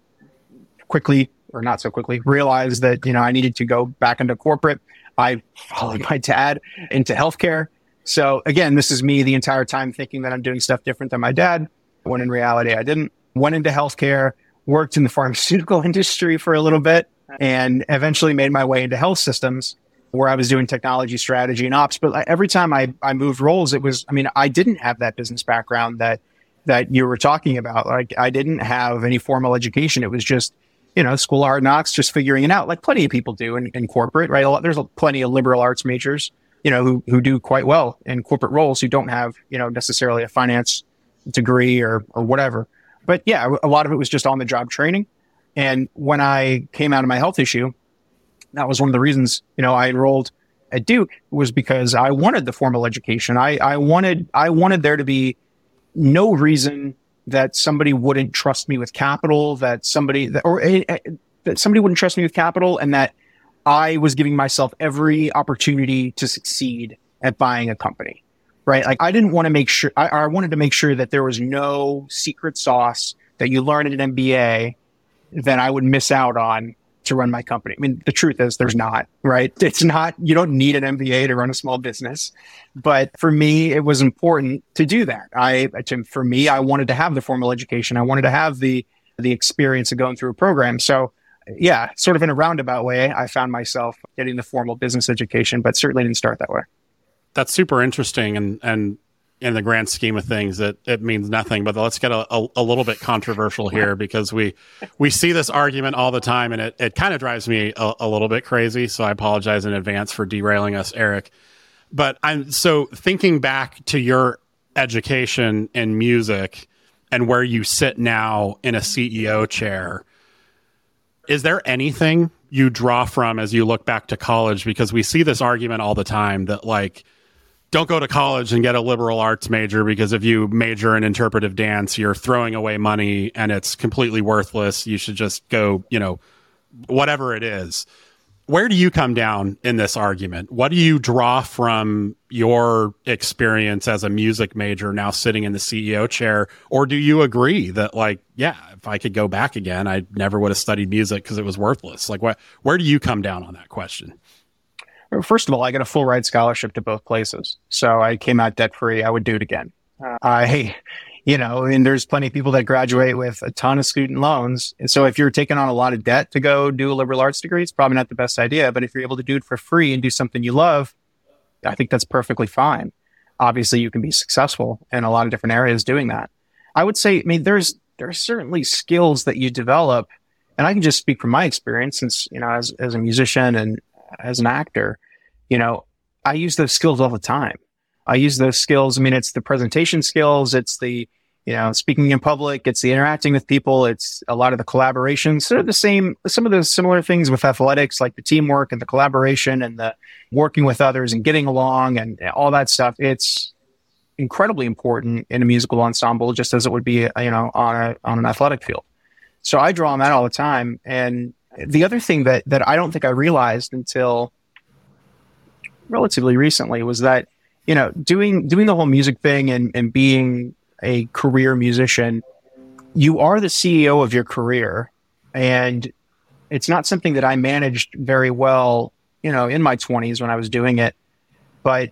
quickly or not so quickly realized that you know I needed to go back into corporate. I followed my dad into healthcare. So again, this is me the entire time thinking that I'm doing stuff different than my dad, when in reality I didn't. Went into healthcare, worked in the pharmaceutical industry for a little bit. and eventually made my way into health systems where I was doing technology strategy and ops. But every time I, I moved roles, it was, I mean, I didn't have that business background that, that you were talking about. Like I didn't have any formal education. It was just, you know, school of hard knocks, just figuring it out like plenty of people do in, in corporate, right? Lot, there's plenty of liberal arts majors, you know, who, who do quite well in corporate roles who don't have, you know, necessarily a finance degree or, or whatever. But yeah, a lot of it was just on the job training. And when I came out of my health issue, that was one of the reasons, you know, I enrolled at Duke was because I wanted the formal education. I, I wanted, I wanted there to be no reason that somebody wouldn't trust me with capital, that somebody that, or uh, that somebody wouldn't trust me with capital and that I was giving myself every opportunity to succeed at buying a company. Right. Like I didn't want to make sure, I, I wanted to make sure that there was no secret sauce that you learn at an MBA that I would miss out on to run my company. I mean, the truth is there's not, right? It's not, you don't need an MBA to run a small business. But for me, it was important to do that. I, to, for me, I wanted to have the formal education. I wanted to have the, the experience of going through a program. So yeah, sort of in a roundabout way, I found myself getting the formal business education, but certainly didn't start that way. That's super interesting. And, and in the grand scheme of things, it, it means nothing. But let's get a, a, a little bit controversial here because we we see this argument all the time, and it, it kind of drives me a, a little bit crazy. So I apologize in advance for derailing us, Eric. But I'm so thinking back to your education in music and where you sit now in a CEO chair. Is there anything you draw from as you look back to college? Because we see this argument all the time that like don't go to college and get a liberal arts major because if you major in interpretive dance, you're throwing away money and it's completely worthless. You should just go, you know, whatever it is. Where do you come down in this argument? What do you draw from your experience as a music major now sitting in the CEO chair? Or do you agree that, like, yeah, if I could go back again, I never would have studied music because it was worthless? Like, what, where do you come down on that question? First of all, I got a full ride scholarship to both places. So I came out debt free. I would do it again. Uh, I, you know, and there's plenty of people that graduate with a ton of student loans. And so if you're taking on a lot of debt to go do a liberal arts degree, it's probably not the best idea. But if you're able to do it for free and do something you love, I think that's perfectly fine. Obviously, you can be successful in a lot of different areas doing that. I would say, I mean, there's, there's certainly skills that you develop. And I can just speak from my experience since, you know, as, as a musician and as an actor, you know, I use those skills all the time. I use those skills. I mean, it's the presentation skills. It's the, you know, speaking in public. It's the interacting with people. It's a lot of the collaborations. Sort of the same, some of the similar things with athletics, like the teamwork and the collaboration and the working with others and getting along and all that stuff. It's incredibly important in a musical ensemble, just as it would be, you know, on a, on an athletic field. So I draw on that all the time. And the other thing that, that I don't think I realized until relatively recently was that you know doing doing the whole music thing and, and being a career musician you are the ceo of your career. And it's not something that i managed very well you know in my 20s when i was doing it. But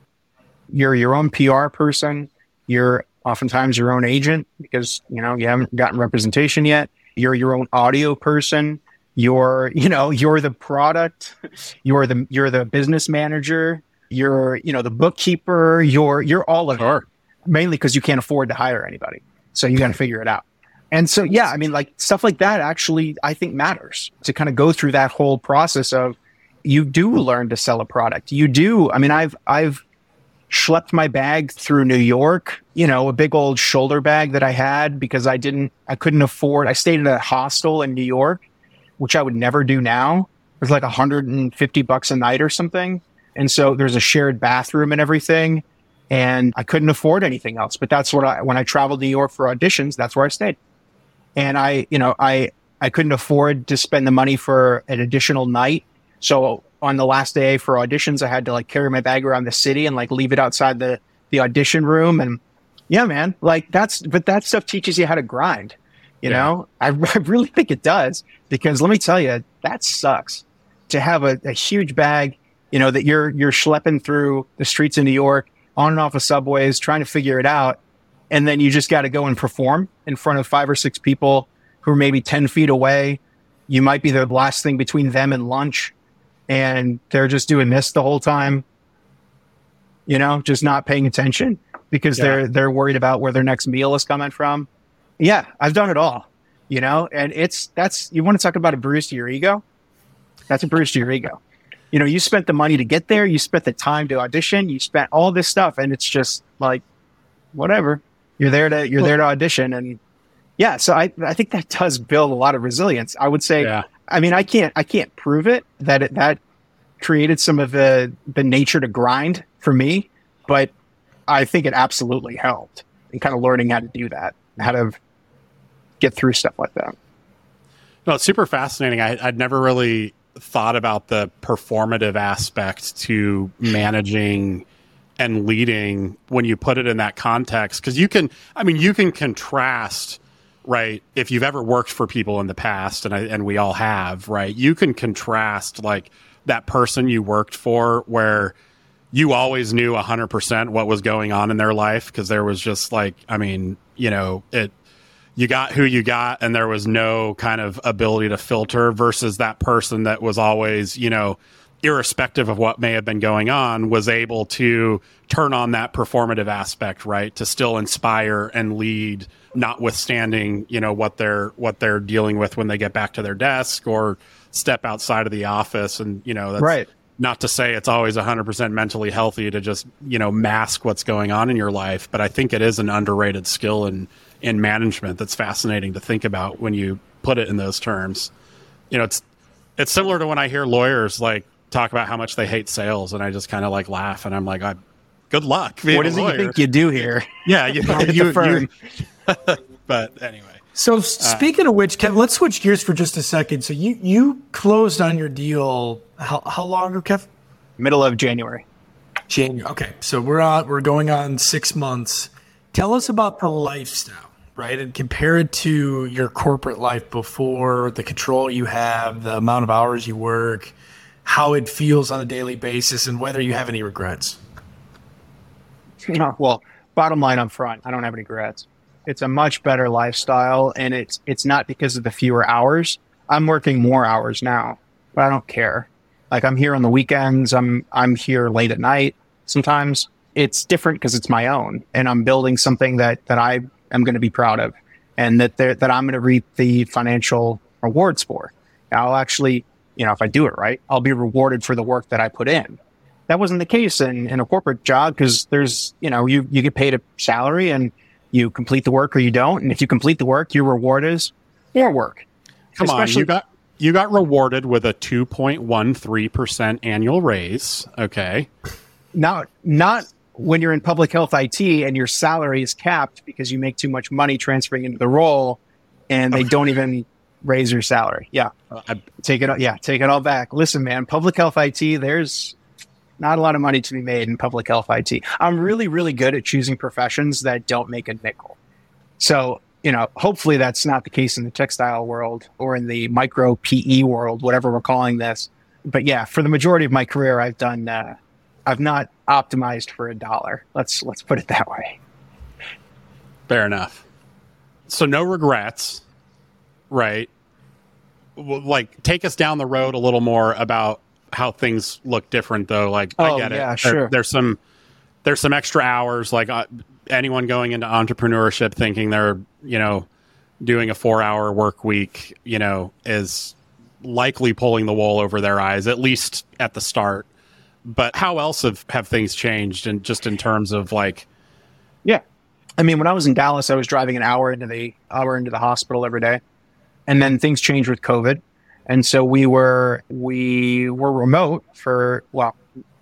you're your own pr person. You're oftentimes your own agent because you know you haven't gotten representation yet. You're your own audio person you're you know you're the product you're the you're the business manager you're you know the bookkeeper you're you're all of sure. it mainly because you can't afford to hire anybody. So you got to figure it out. And so yeah i mean like stuff like that actually i think matters to kind of go through that whole process of you do learn to sell a product. You do i mean i've i've schlepped my bag through new york you know a big old shoulder bag that i had because i didn't i couldn't afford i stayed in a hostel in new york which I would never do now. It was like 150 bucks a night or something. And so there's a shared bathroom and everything. And I couldn't afford anything else. But that's what I, when I traveled to New York for auditions, that's where I stayed. And I, you know, I, I couldn't afford to spend the money for an additional night. So on the last day for auditions, I had to like carry my bag around the city and like leave it outside the, the audition room. And yeah, man, like that's, but that stuff teaches you how to grind. You yeah. know, I, I, really think it does because let me tell you, that sucks to have a, a, huge bag, you know, that you're, you're schlepping through the streets of New York on and off of subways, trying to figure it out. And then you just got to go and perform in front of five or six people who are maybe 10 feet away. you might be the last thing between them and lunch and they're just doing this the whole time. You know, just not paying attention because yeah. they're they're worried about where their next meal is coming from. Yeah, I've done it all. You know, and it's that's you want to talk about a bruise to your ego? That's a bruise to your ego. You know, you spent the money to get there, you spent the time to audition, you spent all this stuff, and it's just like whatever. You're there to you're there to audition and yeah, so I I think that does build a lot of resilience. I would say yeah. I mean, I can't I can't prove it that it, that created some of the the nature to grind for me, but I think it absolutely helped in kind of learning how to do that, how to get through stuff like that. No, it's super fascinating. I, I'd never really thought about the performative aspect to managing and leading when you put it in that context because you can i mean you can contrast right? If you've ever worked for people in the past, and I, and we all have, right? You can contrast like that person you worked for where you always knew 100% what was going on in their life because there was just like i mean you know it you got who you got and there was no kind of ability to filter versus that person that was always you know irrespective of what may have been going on was able to turn on that performative aspect right to still inspire and lead notwithstanding you know what they're what they're dealing with when they get back to their desk or step outside of the office. And you know that's right. not to say it's always 100% mentally healthy to just you know mask what's going on in your life but i think it is an underrated skill in in management that's fascinating to think about when you put it in those terms you know it's it's similar to when i hear lawyers like talk about how much they hate sales and i just kind of like laugh and i'm like i good luck what does he think you do here yeah you, you, you, but anyway. So uh, speaking of which, Kev, let's switch gears for just a second. So you you closed on your deal how how long ago, Kev? Middle of January. January. Okay, so we're on we're going on six months. Tell us about the lifestyle, right? And compare it to your corporate life before, the control you have, the amount of hours you work, how it feels on a daily basis, and whether you have any regrets. well, bottom line up front, I don't have any regrets. It's a much better lifestyle, and it's it's not because of the fewer hours. I'm working more hours now, but I don't care. Like I'm here on the weekends. I'm I'm here late at night. Sometimes it's different because it's my own, and I'm building something that that I am going to be proud of, and that that I'm going to reap the financial rewards for. I'll actually, you know, if I do it right, I'll be rewarded for the work that I put in. That wasn't the case in, in a corporate job because there's, you know, you, you get paid a salary and you complete the work or you don't. And if you complete the work, your reward is more work. Come Especially- on, you got you got rewarded with a 2.13% annual raise. Okay. Not not when you're in public health IT and your salary is capped because you make too much money transferring into the role and they don't even raise your salary. Yeah. Uh, I, take it yeah, take it all back. Listen, man, public health IT, there's not a lot of money to be made in public health IT. I'm really, really good at choosing professions that don't make a nickel. So, you know, hopefully that's not the case in the textile world or in the micro PE world, whatever we're calling this. But yeah, for the majority of my career, I've done, uh, I've not optimized for a dollar. Let's let's put it that way. Fair enough. So no regrets, right? Like take us down the road a little more about how things look different though. Like oh, I get yeah, it. Sure. There, there's some there's some extra hours. Like uh, anyone going into entrepreneurship thinking they're you know doing a four hour work week, you know, is likely pulling the wool over their eyes at least at the start. But how else have have things changed and just in terms of like yeah. I mean, when I was in Dallas, I was driving an hour into the hour into the hospital every day. And then things changed with COVID. And so we were we were remote for well,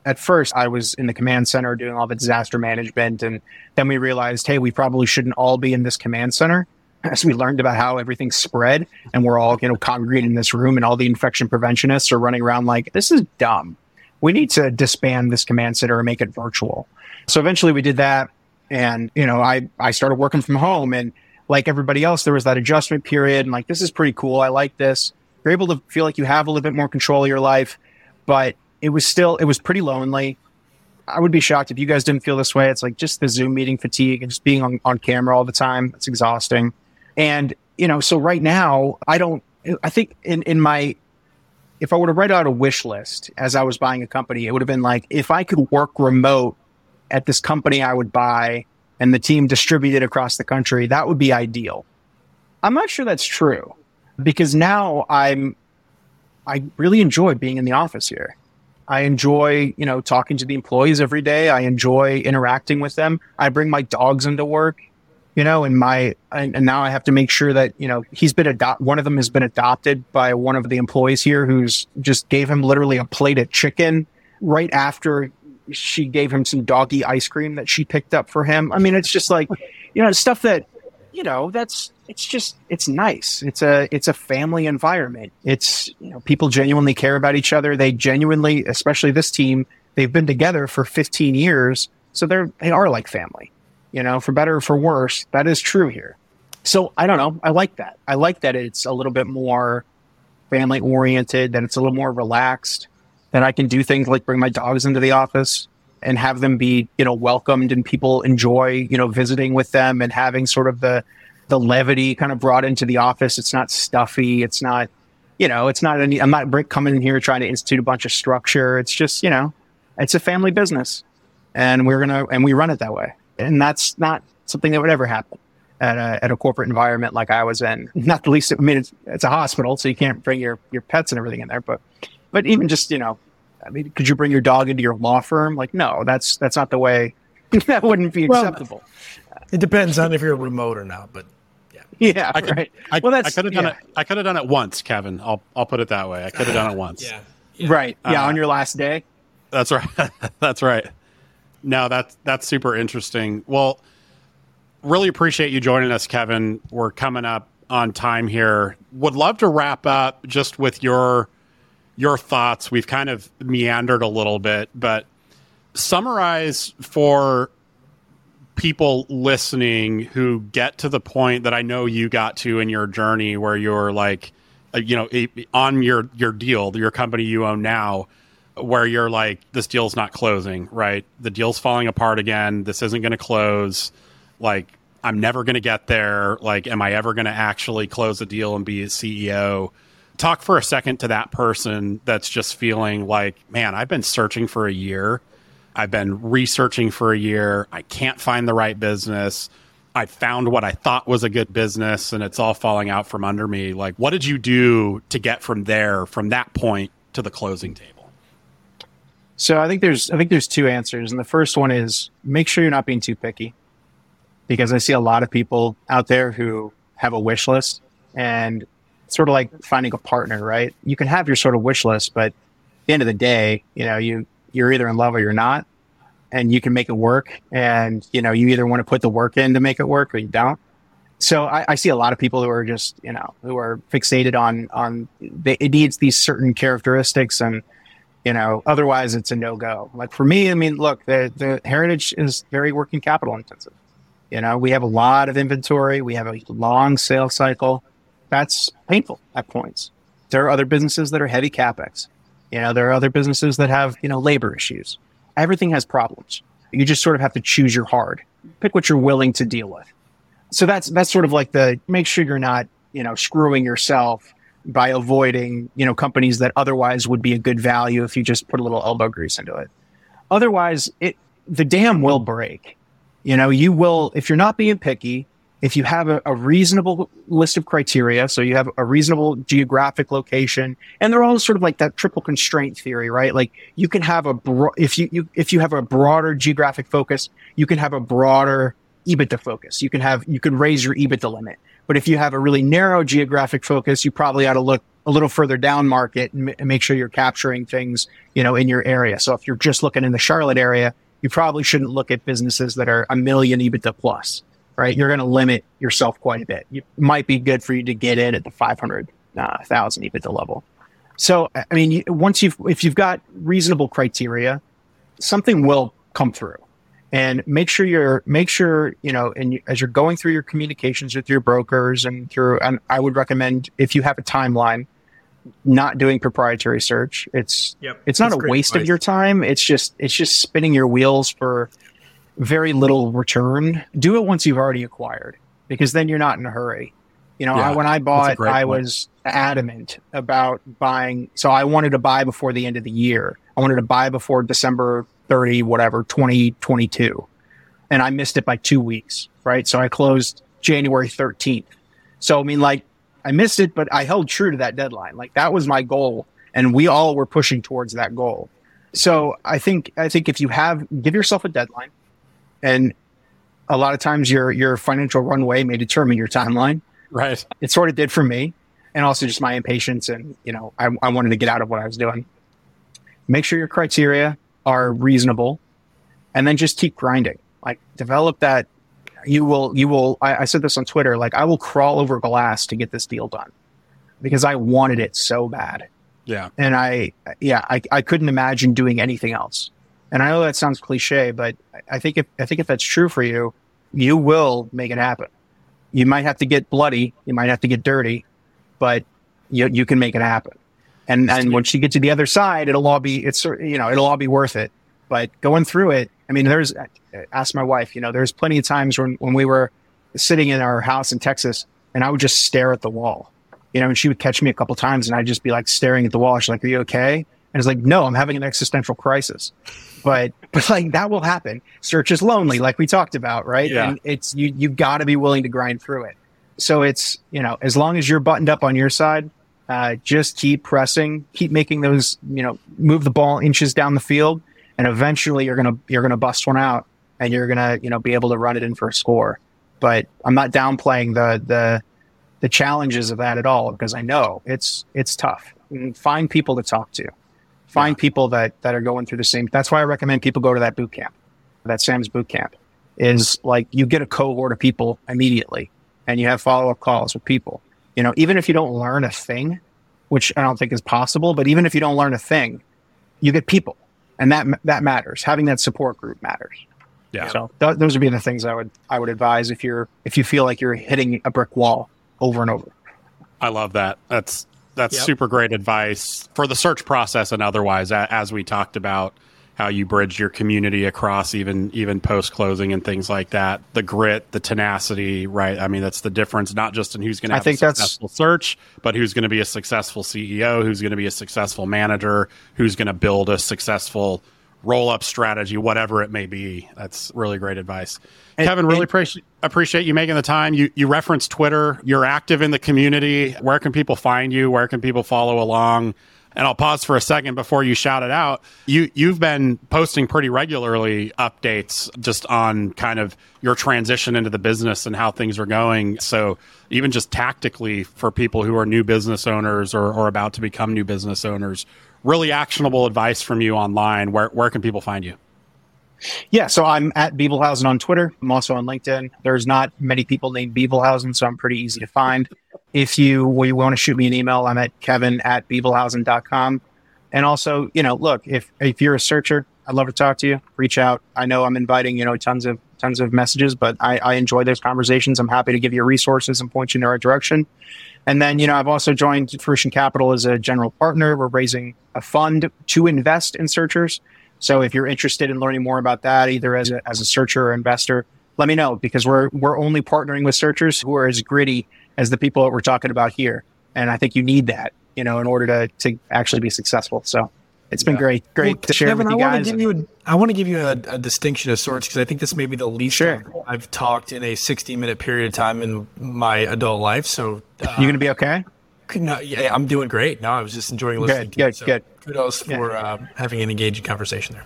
at first I was in the command center doing all the disaster management and then we realized, hey, we probably shouldn't all be in this command center. As we learned about how everything spread and we're all, you know, congregating in this room and all the infection preventionists are running around like, this is dumb. We need to disband this command center and make it virtual. So eventually we did that. And, you know, I, I started working from home and like everybody else, there was that adjustment period and like, this is pretty cool. I like this. You're able to feel like you have a little bit more control of your life, but it was still it was pretty lonely. I would be shocked if you guys didn't feel this way. It's like just the Zoom meeting fatigue and just being on, on camera all the time. It's exhausting. And, you know, so right now I don't I think in, in my, if I were to write out a wish list as I was buying a company, it would have been like, if I could work remote at this company I would buy and the team distributed across the country, that would be ideal. I'm not sure that's true because now I'm, I really enjoy being in the office here. I enjoy, you know, talking to the employees every day. I enjoy interacting with them. I bring my dogs into work, you know, and my, and, now I have to make sure that, you know, he's been adopted. One of them has been adopted by one of the employees here who's just gave him literally a plate of chicken right after she gave him some doggy ice cream that she picked up for him. I mean, it's just like, you know, stuff that, you know, that's it's just it's nice. It's a it's a family environment. It's you know, people genuinely care about each other. They genuinely, especially this team, they've been together for 15 years, so they're they are like family. You know, for better or for worse, that is true here. So I don't know. I like that. I like that it's a little bit more family oriented, that it's a little more relaxed, that I can do things like bring my dogs into the office and have them be, you know, welcomed and people enjoy, you know, visiting with them and having sort of the the levity kind of brought into the office. It's not stuffy. It's not, you know, it's not any, I'm not coming in here trying to institute a bunch of structure. It's just, you know, it's a family business and we're going to, and we run it that way. And that's not something that would ever happen at a, at a corporate environment like I was in. Not the least, I mean, it's, it's a hospital, so you can't bring your, your pets and everything in there, but, but even just, you know, I mean, could you bring your dog into your law firm? Like, no, that's that's not the way. that wouldn't be acceptable. Well, it depends on if you're remote or not, but yeah, yeah, I could, right. I, well, that's, I could have done yeah. it. I could have done it once, Kevin. I'll I'll put it that way. I could have done it once. yeah. yeah. Right. Yeah. Uh, on your last day. That's right. that's right. No, that's that's super interesting. Well, really appreciate you joining us, Kevin. We're coming up on time here. Would love to wrap up just with your your thoughts. We've kind of meandered a little bit, but summarize for people listening who get to the point that I know you got to in your journey where you're like, uh, you know, on your your deal, your company you own now, where you're like, this deal's not closing, right? The deal's falling apart again. This isn't going to close. Like, I'm never going to get there. Like, am I ever going to actually close a deal and be a CEO? talk for a second to that person that's just feeling like, man, I've been searching for a year. I've been researching for a year. I can't find the right business. I found what I thought was a good business and it's all falling out from under me. Like, what did you do to get from there, from that point to the closing table? So I think there's I think there's two answers. And the first one is make sure you're not being too picky. Because I see a lot of people out there who have a wish list and sort of like finding a partner, right? You can have your sort of wish list, but at the end of the day, you know, you you're either in love or you're not, and you can make it work. And you know, you either want to put the work in to make it work or you don't. So I, I see a lot of people who are just you know who are fixated on on they, it needs these certain characteristics and you know otherwise it's a no go. Like for me, I mean, look, the the heritage is very working capital intensive. You know, we have a lot of inventory, we have a long sales cycle that's painful at points. There are other businesses that are heavy capex. You know, there are other businesses that have, you know, labor issues. Everything has problems. You just sort of have to choose your hard. Pick what you're willing to deal with. So that's that's sort of like the make sure you're not, you know, screwing yourself by avoiding, you know, companies that otherwise would be a good value if you just put a little elbow grease into it. Otherwise, it the dam will break. You know, you will if you're not being picky, if you have a, a, reasonable list of criteria, so you have a reasonable geographic location, and they're all sort of like that triple constraint theory, right? Like you can have a bro- if you, you if you have a broader geographic focus, you can have a broader EBITDA focus. You can have you can raise your EBITDA limit. But if you have a really narrow geographic focus, you probably ought to look a little further down market and, m- make sure you're capturing things, you know, in your area. So if you're just looking in the Charlotte area, you probably shouldn't look at businesses that are a million EBITDA plus right? You're going to limit yourself quite a bit. It might be good for you to get in at the 500,000 uh, EBITDA level. So, I mean, once you've, if you've got reasonable criteria, something will come through and make sure you're, make sure, you know, and as you're going through your communications with your brokers and through, and I would recommend if you have a timeline, not doing proprietary search. It's, yep, it's not a waste advice. of your time. It's just, it's just spinning your wheels for, very little return, do it once you've already acquired because then you're not in a hurry. You know, Yeah, I, when I bought, I point. was adamant about buying. So I wanted to buy before the end of the year. I wanted to buy before December 30, whatever, 2022. And I missed it by two weeks, right? So I closed January 13th. So, I mean, like, I missed it, but I held true to that deadline. Like, that was my goal. And we all were pushing towards that goal. So I think, I think if you have, give yourself a deadline and a lot of times your, your financial runway may determine your timeline Right. it sort of did for me and also just my impatience and you know I, I wanted to get out of what i was doing make sure your criteria are reasonable and then just keep grinding like develop that you will you will I, I said this on twitter like i will crawl over glass to get this deal done because i wanted it so bad Yeah. and I, yeah, I, I couldn't imagine doing anything else. And I know that sounds cliche, but I think if I think if that's true for you, you will make it happen. You might have to get bloody, you might have to get dirty, but you you can make it happen. And and once you get to the other side, it'll all be it's you know it'll all be worth it. But going through it, I mean, there's ask my wife. You know, there's plenty of times when when we were sitting in our house in Texas, and I would just stare at the wall you know, and she would catch me a couple times and I'd just be like staring at the wall. She's like, Are you okay? And it's like, No, I'm having an existential crisis. But but like that will happen. Search is lonely, like we talked about, right? Yeah. And it's you you gotta be willing to grind through it. So it's, you know, as long as you're buttoned up on your side, uh, just keep pressing, keep making those, you know, move the ball inches down the field, and eventually you're gonna you're gonna bust one out and you're gonna, you know, be able to run it in for a score. But I'm not downplaying the the the challenges of that at all because I know it's it's tough. And find people to talk to. Find people that that are going through the same. That's why I recommend people go to that boot camp. That Sam's boot camp is like you get a cohort of people immediately and you have follow up calls with people. You know, even if you don't learn a thing, which I don't think is possible, but even if you don't learn a thing, you get people, and that that matters. Having that support group matters. Yeah. So th- those would be the things I would I would advise if you're if you feel like you're hitting a brick wall over and over. I love that. That's that's Yep. super great advice for the search process and otherwise. As we talked about how you bridge your community across even even post closing and things like that. The grit, the tenacity, right? I mean, that's the difference. Not just in who's going to I have think a that's- successful search, but who's going to be a successful CEO, who's going to be a successful manager, who's going to build a successful roll up strategy, whatever it may be. That's really great advice. And- Kevin, really and- appreciate appreciate you making the time. You you referenced Twitter. You're active in the community. Where can people find you? Where can people follow along? And I'll pause for a second before you shout it out. You you've been posting pretty regularly updates just on kind of your transition into the business and how things are going. So even just tactically for people who are new business owners or, or about to become new business owners, really actionable advice from you online. Where where can people find you? Yeah, so I'm at Bibelhausen on Twitter. I'm also on LinkedIn. There's not many people named Bibelhausen, so I'm pretty easy to find. If you, well, you want to shoot me an email, I'm at kevin at bibelhausen.com. And also, you know, look, if, if you're a searcher, I'd love to talk to you. Reach out. I know I'm inviting, you know, tons of tons of messages, but I, I enjoy those conversations. I'm happy to give you resources and point you in the right direction. And then, you know, I've also joined Fruition Capital as a general partner. We're raising a fund to invest in searchers. So if you're interested in learning more about that, either as a, as a searcher or investor, let me know because we're we're only partnering with searchers who are as gritty as the people that we're talking about here. And I think you need that, you know, in order to to actually be successful. So it's been great, great Well, to share Kevin, with you I want guys. to give you a, I want to give you a, a distinction of sorts because I think this may be the least Sure. I've talked in a 60 minute period of time in my adult life. So uh, you gonna be okay? No, yeah, I'm doing great. No, I was just enjoying listening. Good, to it, good, so good. Kudos for uh, having an engaging conversation there.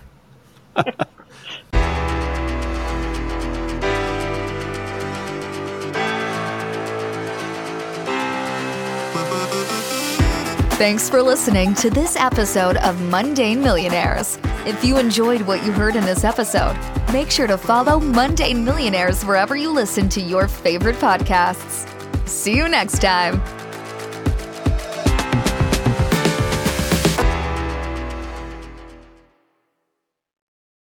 Thanks for listening to this episode of Mundane Millionaires. If you enjoyed what you heard in this episode, make sure to follow Mundane Millionaires wherever you listen to your favorite podcasts. See you next time.